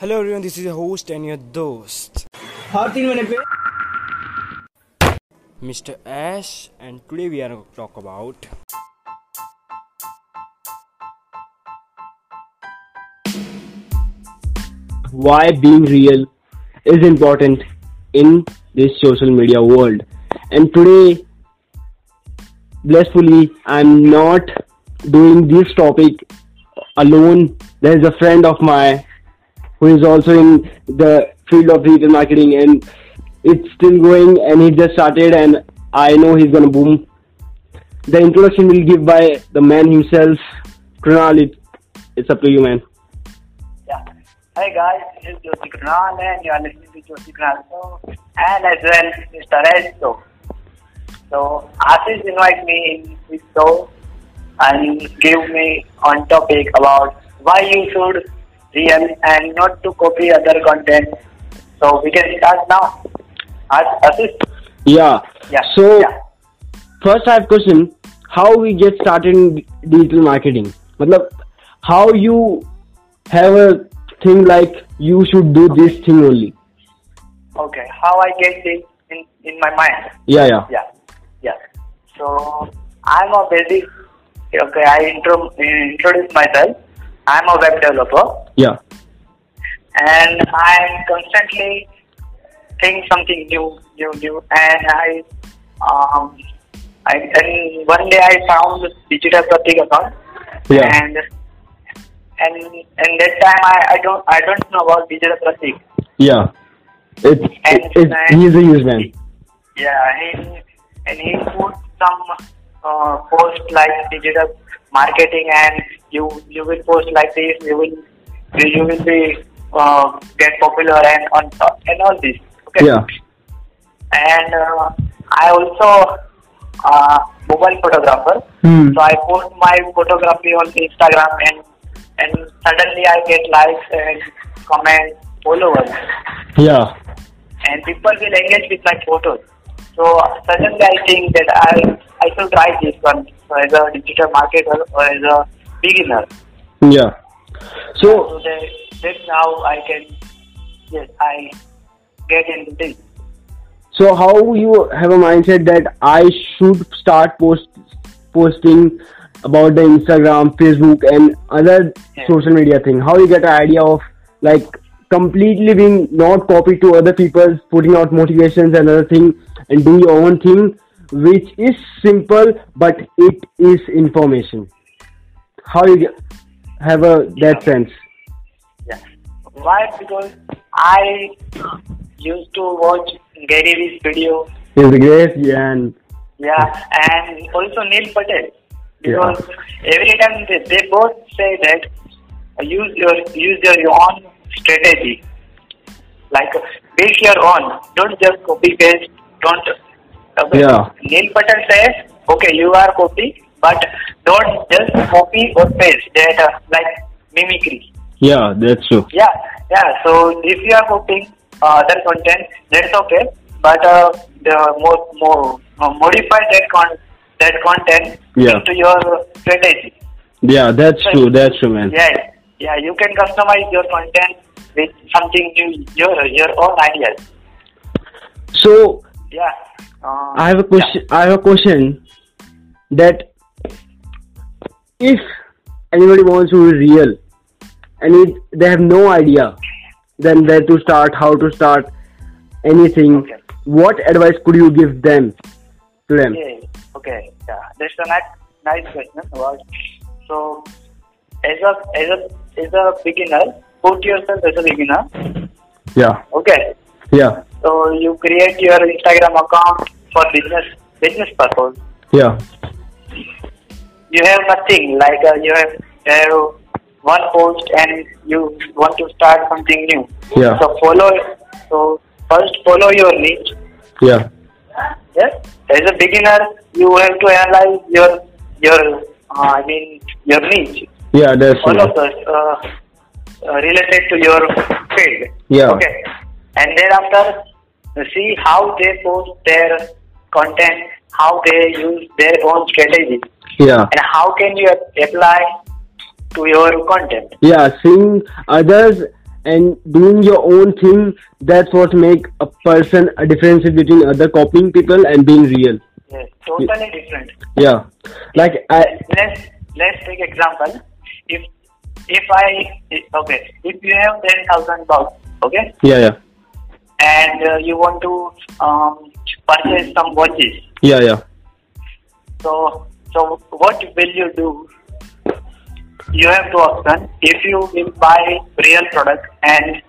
Hello everyone, this is your host and your dost. Mr. Ash and today we are going to talk about why being real is important in this social media world. And today blissfully I'm not doing this topic alone. There is a friend of mine who is also in the field of digital marketing and it's still going and he just started and I know he's gonna boom. The introduction will give by the man himself. Krunal, it, it's up to you, man. Yeah. Hey guys, this is Jyoti Krunal and you are listening to Jyoti Krunal Show and as well Mr. Ed Show. So Ashish invite me in his show and give me on topic about why you should real and not to copy other content. So we can start now. Ash- Ashish? Yeah. Yeah. So yeah. first I have question how we get started in digital marketing matlab how you have a thing like you should do this thing only Okay. How I get this in, in my mind. yeah yeah Yeah, yeah. So I'm a basic. Okay, I intro, introduce myself. I'm a web developer, yeah and I'm constantly think something new, new, new. And I, um, I and one day I found digital pratik account, Yeah. and and and that time I, I don't I don't know about digital pratik. yeah it's And it, it's then- he's a huge man Yeah, he and he put some uh, post like digital marketing, and you you will post like this. You will you, will be uh, get popular and on and all this. Okay. yeah And uh, I also uh, mobile photographer. Hmm. So I post my photography on Instagram, and and suddenly I get likes and comments, followers yeah and people will engage with my photos. So suddenly I think that I I should try this one as a digital marketer or as a beginner. yeah So so that, that's how I can yes I get into this. so how you have a mindset that i should start post posting about the instagram facebook and other Yeah. social media thing how you get an idea of like completely being not copied to other people's putting out motivations and other thing and do your own thing which is simple but it is information how you have a that sense Yeah. Why? Because I used to watch Gary Vee's video is great and Yeah, and also Neil Patel. Because every time they, they both say that use your use your, own strategy. Like build your own. Don't just copy paste. Don't. Okay. Yeah. Neil Patel says, okay, you are copy, but don't just copy or paste that uh, like mimicry. yeah that's true Yeah, yeah. So if you are copying uh, other content, that's okay. But uh, the more more uh, modify that con that content Yeah. into your strategy. yeah that's true that's true man Yeah, yeah. You can customize your content with something new, your your own ideas. so Yeah. Uh, I have a question. I have a question that if anybody wants to be real and it, they have no idea, then where to start, how to start, anything. Okay. What advice could you give them to them? Okay, okay, yeah, that's a nice, nice question. So, as a as a as a beginner, put yourself as a beginner. Yeah, Okay, yeah, so you create your Instagram account for business business purpose. yeah, You have nothing like uh, you have, one post and you want to start something new. Yeah. So follow. So first follow your niche. yeah, Yes. As a beginner, you have to analyze your your uh, I mean your niche. yeah. That's of us uh, uh, related to your field. Yeah. Okay. And thereafter, see how they post their content, how they use their own strategy, Yeah, and how can you apply to your content. yeah. Seeing others and doing your own thing that's what make a person a difference between other copying people and being real Yes, totally different. yeah like i Let's let's take example. If if I okay, if you have ten thousand bucks, okay, yeah yeah and uh, you want to um, purchase some watches, yeah yeah so so what will you do? You have two options. If you will buy real product and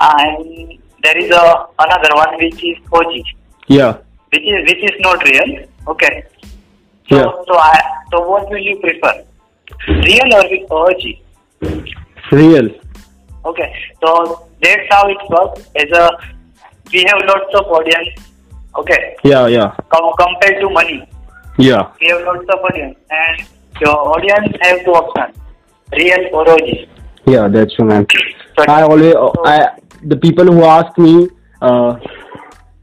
and there is a another one which is OG, yeah which is which is not real. Okay. So Yeah. so I so what will you prefer? Real or OG? real Okay. So that's how it works. As a we have lots of audience. Okay. yeah yeah. Com- compared to money, yeah. We have lots of audience, and your audience have two options: real or OG. yeah that's true man. I always, I the people who ask me, uh,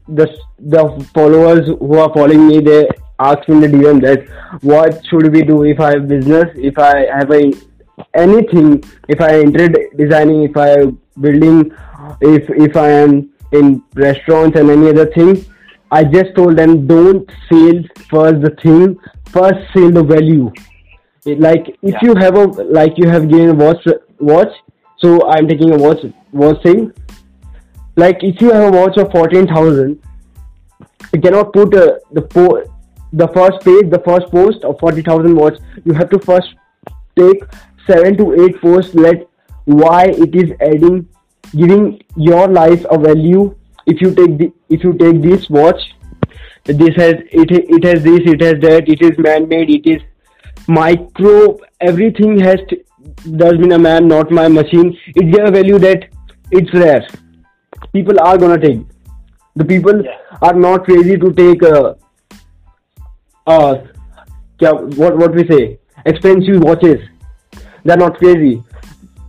the the followers who are following me, they ask me in the DM that what should we do if I have business, if I have a anything, if I entered designing, if I building, if if I am in restaurants and any other thing. I just told them don't sell first the thing, first sell the value. It, like if Yeah. you have a like you have given a watch watch so i'm taking a watch watch thing like if you have a watch of 14000 you cannot put uh, the po- the first page the first post of 40000 watch you have to first take 7 to 8 posts let why it is adding giving your life a value. If you take the if you take this watch this has it it has this it has that it is man made it is micro everything has t- does mean a man not my machine. It give a value that it's rare. People are gonna take. The people Yeah. are not crazy to take uh, uh what what we say expensive watches. They're not crazy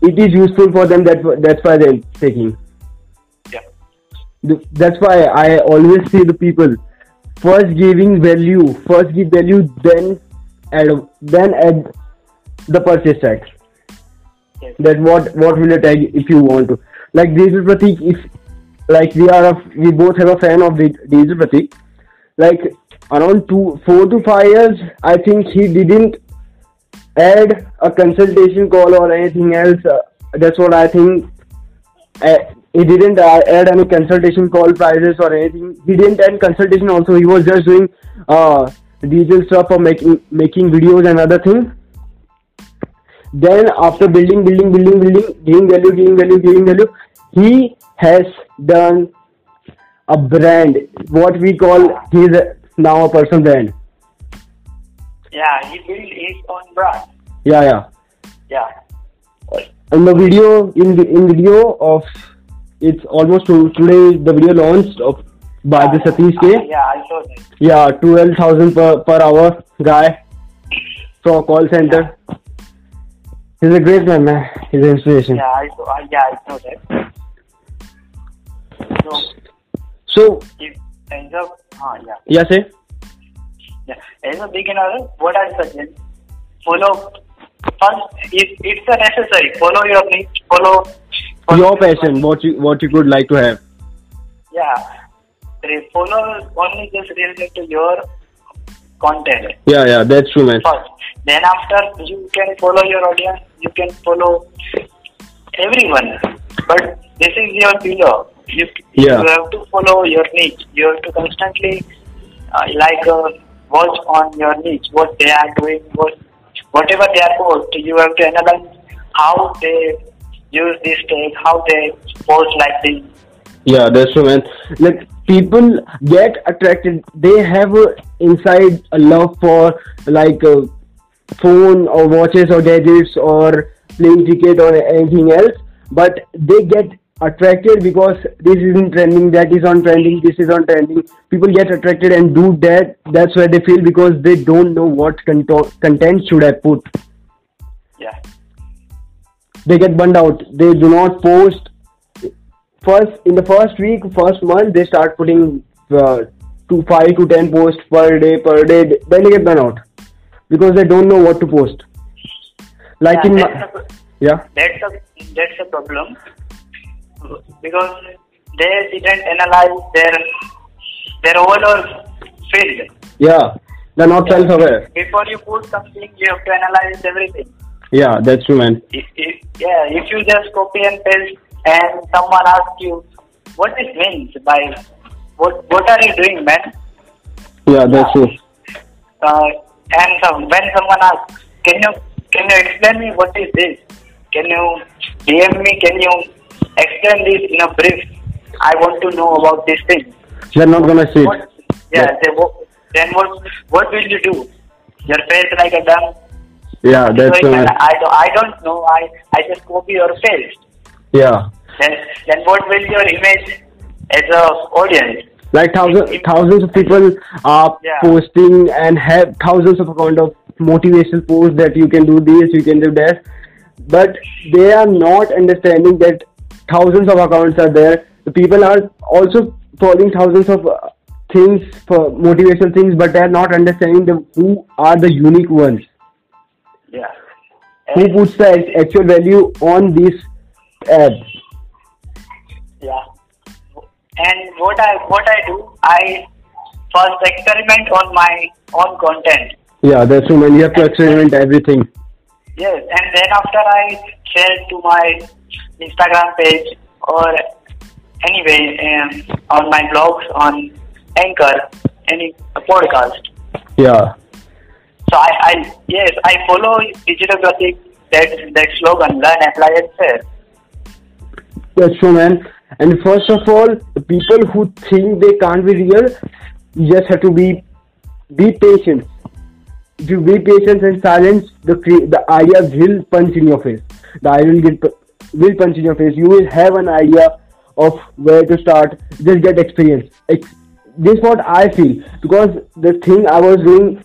it is useful for them that that's why they're taking yeah. that's why I always say the people first giving value, first give value, then add then add the purchase tax. Yes. That what what will it tag if you want to. Like Digital Pratik, if like we are a, we both have a fan of the Digital Pratik. Like around two four to five years, I think he didn't add a consultation call or anything else. Uh, that's what I think uh, he didn't uh, add any consultation call prices or anything. He didn't add consultation also. He was just doing uh, diesel stuff for making making videos and other things. Then after building, building, building, building, giving value, giving value, giving value, he has done a brand. What we call he's now a personal brand. Yeah, he built his own brand. Yeah, yeah. Yeah. in the video in the in video of it's almost to, today the video launched of by the Satish Uh, K. yeah, I saw that. Yeah, twelve thousand per per hour guy from call center. He's a great man, man. He's an inspiration. Yeah, I saw. Uh, yeah, I saw that. So, So if as a uh, yeah, yeah, say yeah, as a beginner, what I suggest follow first. If it's a necessary, follow your niche. Follow, follow your passion, what you what you could like to have. Yeah, follow only just related to your content Yeah, yeah, that's true, man. first. Then after you can follow your audience, you can follow everyone. But this is your pillar. You, Yeah. you have to follow your niche. You have to constantly uh, like uh, watch on your niche, what they are doing, what whatever they are post. You have to analyze how they use this tag, how they post like this. Yeah, that's true, man. Like people get attracted. They have a, inside a love for like uh, phone or watches or gadgets or playing cricket or anything else. But they get attracted because this isn't trending, that is on trending, this is on trending. People get attracted and do that. That's where they feel because they don't know what conto- content should I put. Yeah. They get burned out. They do not post first in the first week, first month, they start putting uh, to five to ten posts per day, per day. Then they get burned out because they don't know what to post. Like Yeah, in that's my, a- yeah, that's a that's a problem because they didn't analyze their their overall field. Yeah, they're not self-aware. Before you put something, you have to analyze everything. Yeah, that's true, man. If, if, yeah, if you just copy and paste and someone asks you what this means by what what are you doing, man? Yeah, that's true. Uh, and when someone asks, can you can you explain me what is this? Can you DM me? Can you explain this in a brief? I want to know about this thing. They're not gonna see. What, yeah, They, then what what will you do? Your face like a dumb. Yeah, that's So true. I, don't, I don't know. I, I just copy or paste. Yeah, Then, then what will your image as a audience? like thousands thousands of people are Yeah. posting and have thousands of account of motivational posts that you can do this, you can do that, but they are not understanding that thousands of accounts are there. The people are also following thousands of uh, things for motivational things, but they are not understanding the who are the unique ones. Yeah. Who puts the actual value on these ads? Yeah. And what I what I do, I first experiment on my own content. Yeah, that's true, man. You have to experiment everything. Yes, and then after I share to my Instagram page or anyway um, on my blogs on Anchor, any podcast. Yeah. So I, I yes, I follow digital Pratik that that slogan, learn, apply, and share. That's true, man. And first of all, the people who think they can't be real, you just have to be be patient. If you be patient and silence, the the idea will punch in your face. The idea will get will punch in your face. You will have an idea of where to start. Just get experience. Ex- this is what I feel because the thing I was doing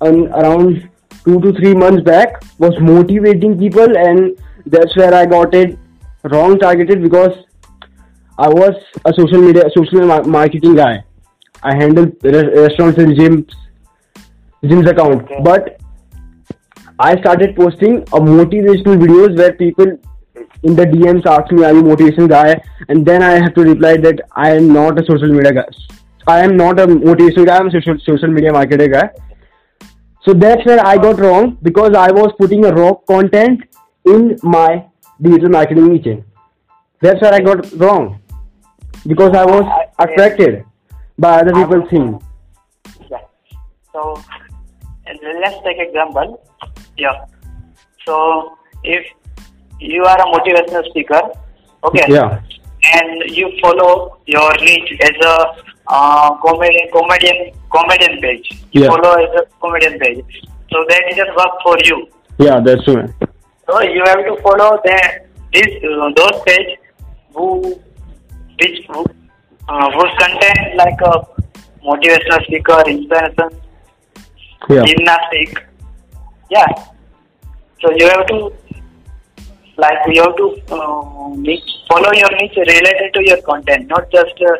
on around two to three months back was motivating people, and that's where I got it wrong targeted because I was a social media social marketing guy. I handled re- restaurants and gyms, gyms account. Okay. But I started posting a motivational videos where people in the DMs ask me, "Are you motivation guy?" And then I have to reply that I am not a social media guy. I am not a motivational guy. I'm a social social media marketer guy. So that's where I got wrong because I was putting a raw content in my digital marketing niche. That's where I got wrong because I was attracted by other people's things. Yeah. So let's take example. Yeah. So if you are a motivational speaker, okay. Yeah. And you follow your niche as a uh, comedian, comedian, comedian page. You Yeah. follow as a comedian page. So that doesn't work for you. Yeah, that's true. So you have to follow the this uh, those page who which who, uh, whose content like a motivational speaker, inspiration, Yeah. gymnastic. Yeah. So you have to like you have to uh, niche, follow your niche related to your content, not just uh,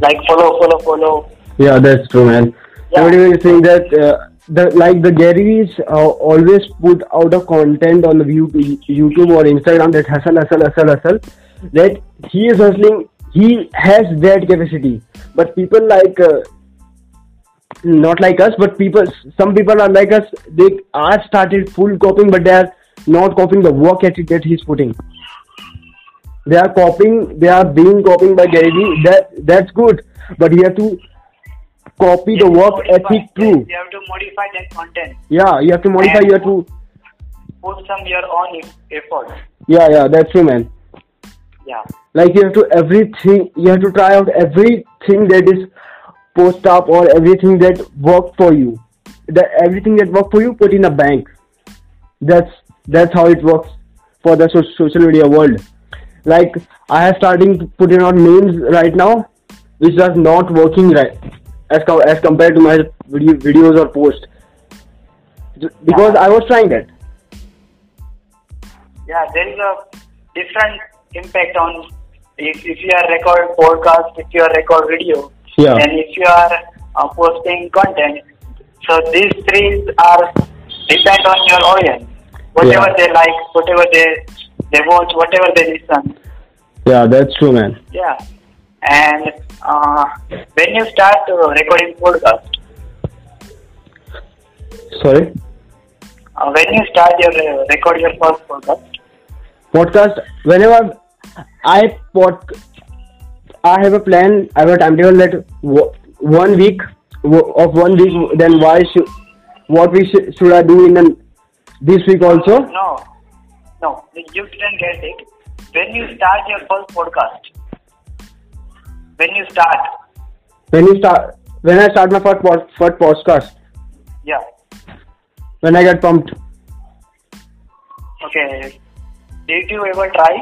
like follow, follow, follow. Yeah, that's true, man. Yeah. Somebody was saying that uh, the like the Gary's uh, always put out a content on the view YouTube or Instagram that hustle, hustle, hustle, hustle. That he is hustling. He has that capacity, but people like. Uh, not like us, but people, some people are like us. They are started full copying, but they are not copying the work ethic that he's putting. They are copying. They are being copied by Gary Vee. That that's good, but you have to copy the work Modify- ethic too. You have to modify that content. Yeah, you have to modify. You have to. Put some your own effort. Yeah, yeah, that's true, man. Yeah. Like you have to everything. You have to try out everything that is post up or everything that worked for you. That everything that worked for you, put in a bank. That's that's how it works for the so- social media world. Like I have starting putting out memes right now, which are not working right as com- as compared to my video- videos or posts. Because I was trying that. Yeah, there is a different impact on if, if you are record podcast, if you are record video, Yeah. and if you are uh, posting content. So these three are depend on your audience. Whatever Yeah. they like, whatever they they watch, whatever they listen. Yeah, that's true, man. Yeah. And uh, when you start uh, recording podcast, Sorry. uh, when you start your uh, record your first podcast, Podcast. Whenever I pod, I have a plan. I have a timetable that w- one week w- of one week. Then why should what we sh- should I do in an, this week also? no, no, you didn't get it. When you start your first podcast, when you start, When you start, when I start my first first podcast, yeah, when I get pumped. okay. Did you ever try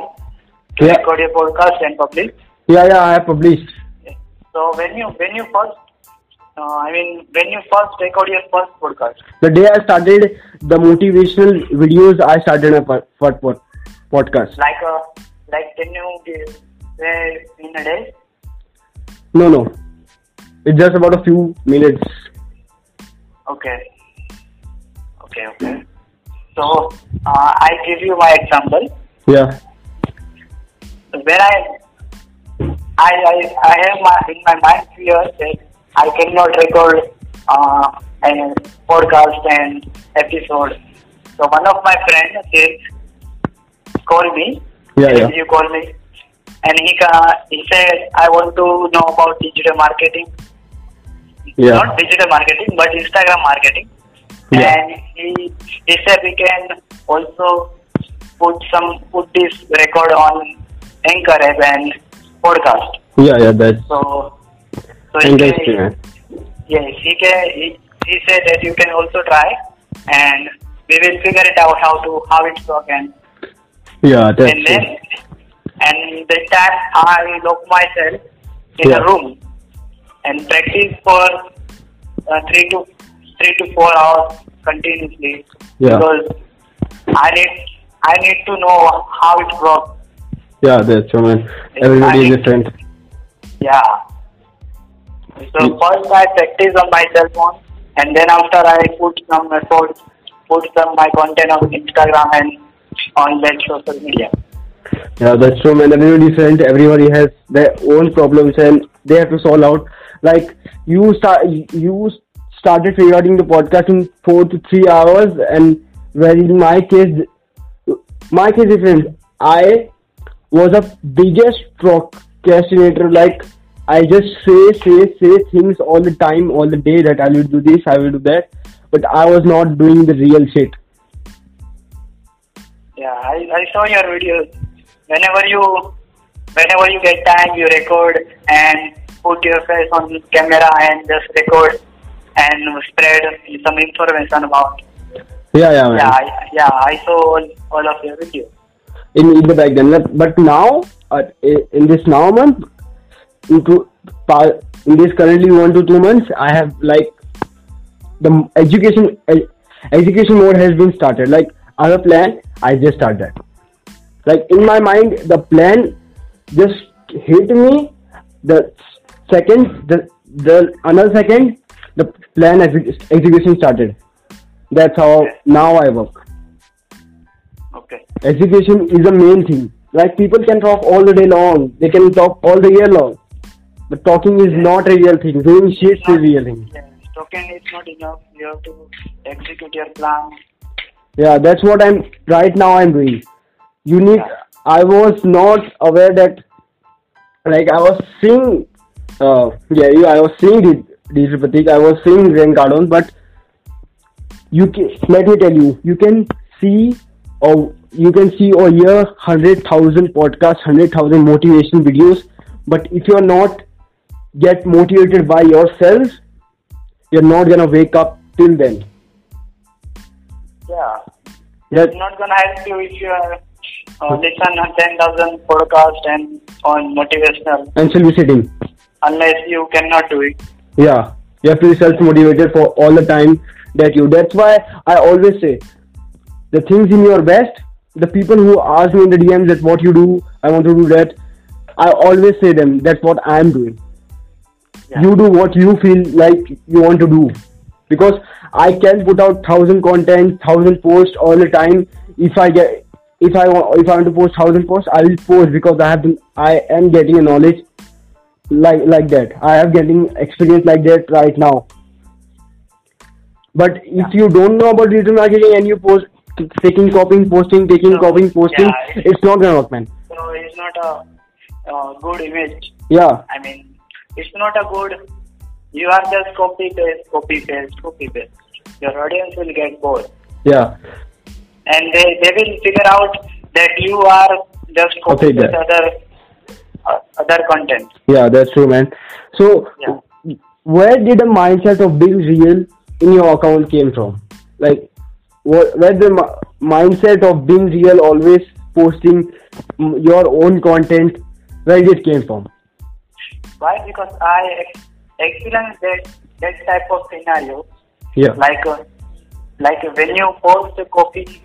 to Yeah. record your podcast and publish? Yeah, yeah, I have published. So when you when you first, uh, I mean when you first record your first podcast, The day I started the motivational videos, I started a pod, pod, podcast. like a like can you give in a day? No, no, it's just about a few minutes. Okay. Okay, okay. So uh, I give you my example. Yeah, When I I I, I have my in my mind fear that I cannot record uh, a podcast and episode. So one of my friends said, call me. Yeah, yeah. You call me, and he uh, he said I want to know about digital marketing. yeah, not digital marketing but Instagram marketing. Yeah. And he he said we can also put some put this record on Anchor app and podcast. yeah, yeah. That's So so he can, yes he can he, he said that you can also try and we will figure it out how to how it work and Yeah, that's and then and that time I lock myself in Yeah. a room and practice for uh, three to three to four hours continuously Yeah. because I need I need to know how it works. Yeah, that's true, man. Everybody is different. Yeah. So Mm. first I practice on my cell phone and then after I put some effort, put some my content on Instagram and on that social media. Yeah, that's true, man. Everybody is different. Everybody has their own problems and they have to solve out. Like you start, you started recording the podcast in four to three hours, and where in my case, my case is different. I was a biggest procrastinator. Like I just say, say, say things all the time, all the day that I will do this, I will do that, but I was not doing the real shit. Yeah, I, I saw your videos. Whenever you whenever you get time you record and put your face on camera and just record and spread some information about. Yeah, yeah, man. Yeah, I, yeah, I saw all, all of your videos. in, in the back then. But- But now, uh, in this now month, into in this currently one to two months, I have like the education education mode has been started. Like I have a plan, I just start that. Like in my mind, the plan just hit me. The second, the the another second, the plan exec- execution started. That's how now I work Okay. education is the main thing. Like people can talk all the day long, they can talk all the year long, but talking is not a real thing. Doing shit is a real thing. Yeah, talking is not enough. You have to execute your plan. Yeah, that's what I'm right now. I'm doing. You need. I was not aware that, like I was seeing, uh, yeah, you, I was seeing digital Pratik, I was seeing Grant Cardone, but you can, let me tell you, you can see or you can see or hear hundred thousand podcasts, hundred thousand motivation videos, but if you're not get motivated by yourself, you're not gonna wake up till then. Yeah. That It's not gonna help you if you are uh, listen on ten thousand podcast and on motivational and still be sitting. unless you cannot do it. Yeah, you have to be self motivated for all the time that you. That's why I always say the things in your best. The people who ask me in the DMs that what you do, I want to do that. I always say them that's what I am doing. Yeah. You do what you feel like you want to do, because I can put out thousand content, thousand posts all the time. If I get if I want, if I want to post thousand posts, I will post because I have been, I am getting a knowledge like like that. I am getting experience like that right now. But if you don't know about digital marketing and you post taking copying, posting, taking No. copying, posting, Yeah. it's not gonna work, man. So it's not a, uh good image. Yeah, I mean, it's not a good. You are just copy paste, copy paste, copy paste. Your audience will get bored, yeah, and they they will figure out that you are just copy Okay, other uh, other content. yeah. That's true, man. So, Yeah. where did the mindset of being real in your account came from? Like, wh- where the mindset of being real, always posting your own content, where did it came from? Why? Because I ex- experienced that that type of scenario. Yeah, Like uh, like when you post a copy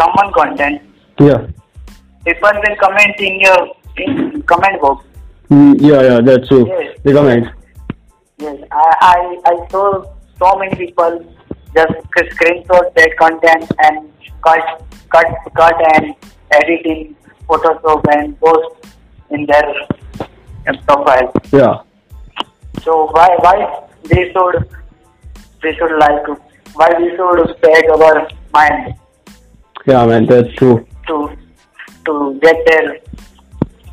someone content, yeah, people will comment in your in comment box. Mm, yeah, yeah. That's true. Yes. The comment. Yes, I, I, I saw so many people just sc- screenshot that content and cut, cut, cut and edit in Photoshop and post in their uh, profile. Yeah, So why, why we should, we should like, why we should spend our mind yeah, man. That's true. to, to get their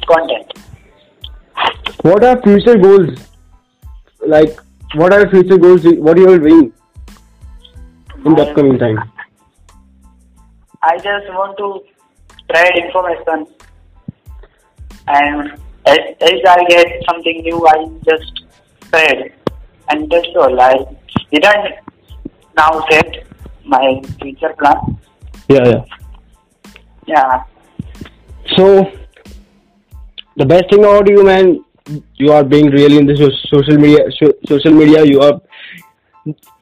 content? What are future goals? Like, what are future goals? What are you doing in the upcoming time? I just want to spread information and as, as I get something new I just spread and that's all. I didn't now set my future plan. Yeah, yeah. Yeah. So, the best thing about you, man, you are being really in the social media. Social media, you are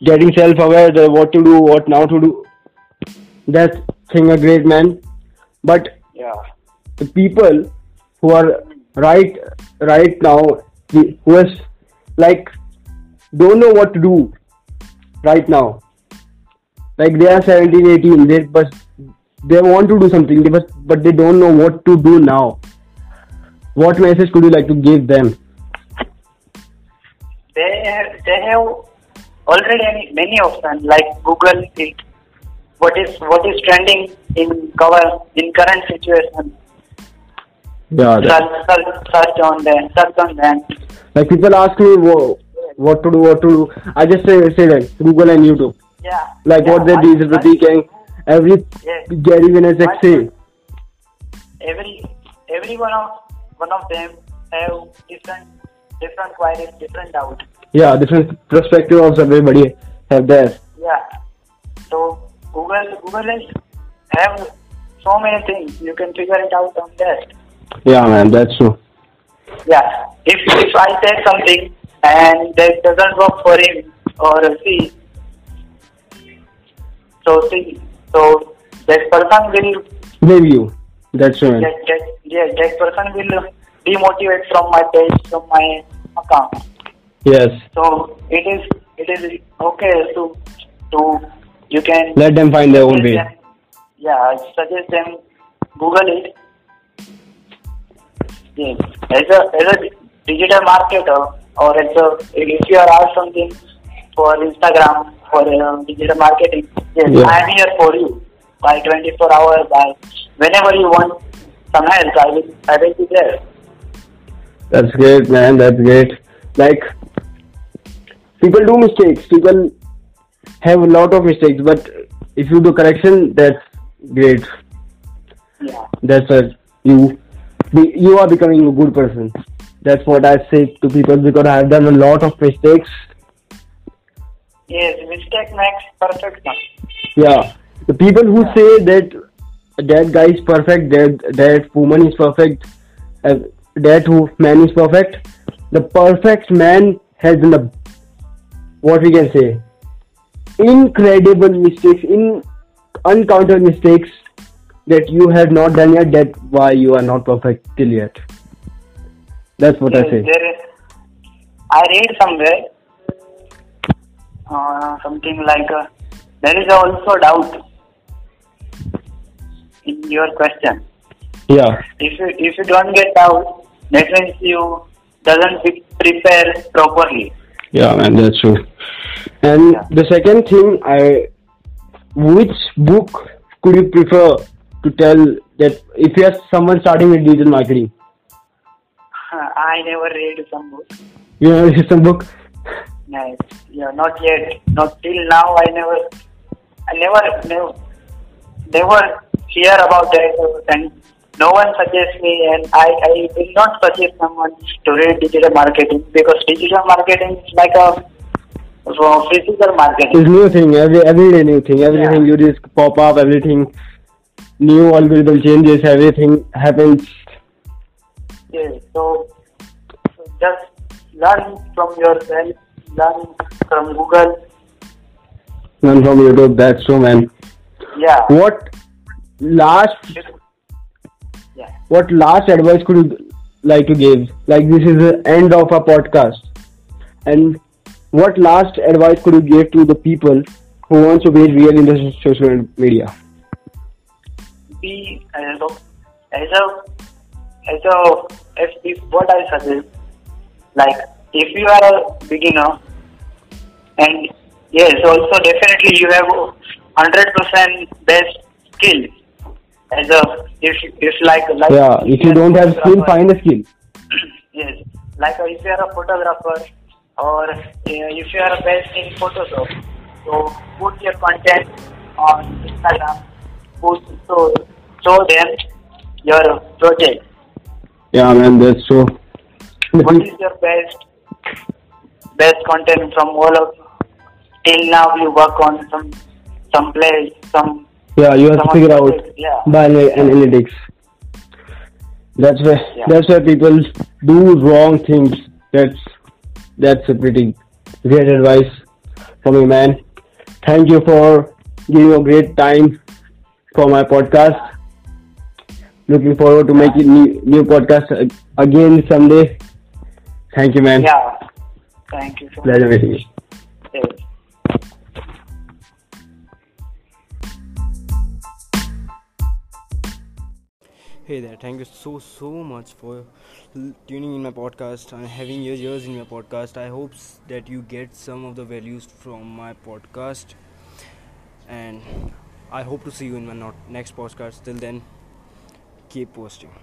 getting self-aware that what to do, what now to do. That thing a great man. But Yeah. the people who are right right now, who is like don't know what to do right now. Like they are 17, 18, they but they want to do something, they but but they don't know what to do now. What message could you like to give them? They have, they have already any, many options like Google. What is what is trending in cover in current situation? Yeah, Search, search, search on them. Search on them. like people ask me what, what to do, what to do. I just say say that Google and YouTube. Yeah. Like yeah, what they do, Pratik and every Yes. Gary Vaynerchuk say. every every one of one of them have different different queries, different doubt. Yeah, different perspective of everybody have there. Yeah. So Google Google is have so many things. You can figure it out on that. Yeah, man, that's true. Yeah. If if I say something and that doesn't work for him or she, so see, so that person will Maybe you. That's true, man. that, that yeah, that person will demotivate from my page, from my account. Yes. So it is it is okay to to you can Let them find their own way. them- yeah, I suggest them Google it. Yes. As a as a digital marketer or as a if you are asked something for Instagram for uh, digital marketing, yes, Yeah. I am here for you. By 24 hours, by whenever you want some help, I will I will be there. That's great, man. That's great. Like, people do mistakes. People have a lot of mistakes, but if you do correction, that's great. Yeah. That's a you. Be- You are becoming a good person. That's what I say to people because I have done a lot of mistakes. Yes, mistake makes perfection. Yeah, the people who say that that guy is perfect, that that woman is perfect, uh, that who man is perfect, the perfect man has done the what we can say incredible mistakes, in uncounted mistakes that you have not done yet. that why you are not perfect till yet. That's what I say. there is, I read somewhere uh, something like uh, there is also doubt in your question. Yeah. If you if you don't get doubt, that means you doesn't prepare properly. Yeah, man, that's true. And Yeah. the second thing, I, which book could you prefer to tell that if you have someone starting with digital marketing, I never read some book. you know, it's some book. Yes, yeah, not yet. Not till now. I never, I never, never, never hear about that, and no one suggests me, and I, I will not suggest someone to read digital marketing because digital marketing is like a uh, physical marketing. It's new thing, every every day new thing. Everything Yeah. you just pop up, everything new algorithm changes, everything happens. Yes, so, so just learn from yourself, learn from Google. Learn from YouTube. That's true, man. Yeah. What last Yeah. what last advice could you like to give? Like this is the end of a podcast, and what last advice could you give to the people who want to be real in the social media? Be as a as a as a if what I suggest like if you are a beginner and yes also definitely you have hundred percent best skill. As a if if like like Yeah, if you don't have skill, find a skill. yes like if you are a photographer or uh, if you are a best in Photoshop so put your content on Instagram post so show them your project Yeah, man, that's true. what is your best best content from all of till now you work on some some place some Yeah, you have to figure out yeah. by ana- analytics. That's where Yeah. that's where people do wrong things. That's that's a pretty great advice from you, man. Thank you for giving a great time for my podcast. Looking forward to making new, new podcast again someday. Thank you, man. yeah thank you so much Pleasure meeting you. Yes. Hey there, thank you so so much for tuning in my podcast and having your ears in my podcast. I hope that you get some of the values from my podcast, and I hope to see you in my not- next podcast. Till then, keep posting.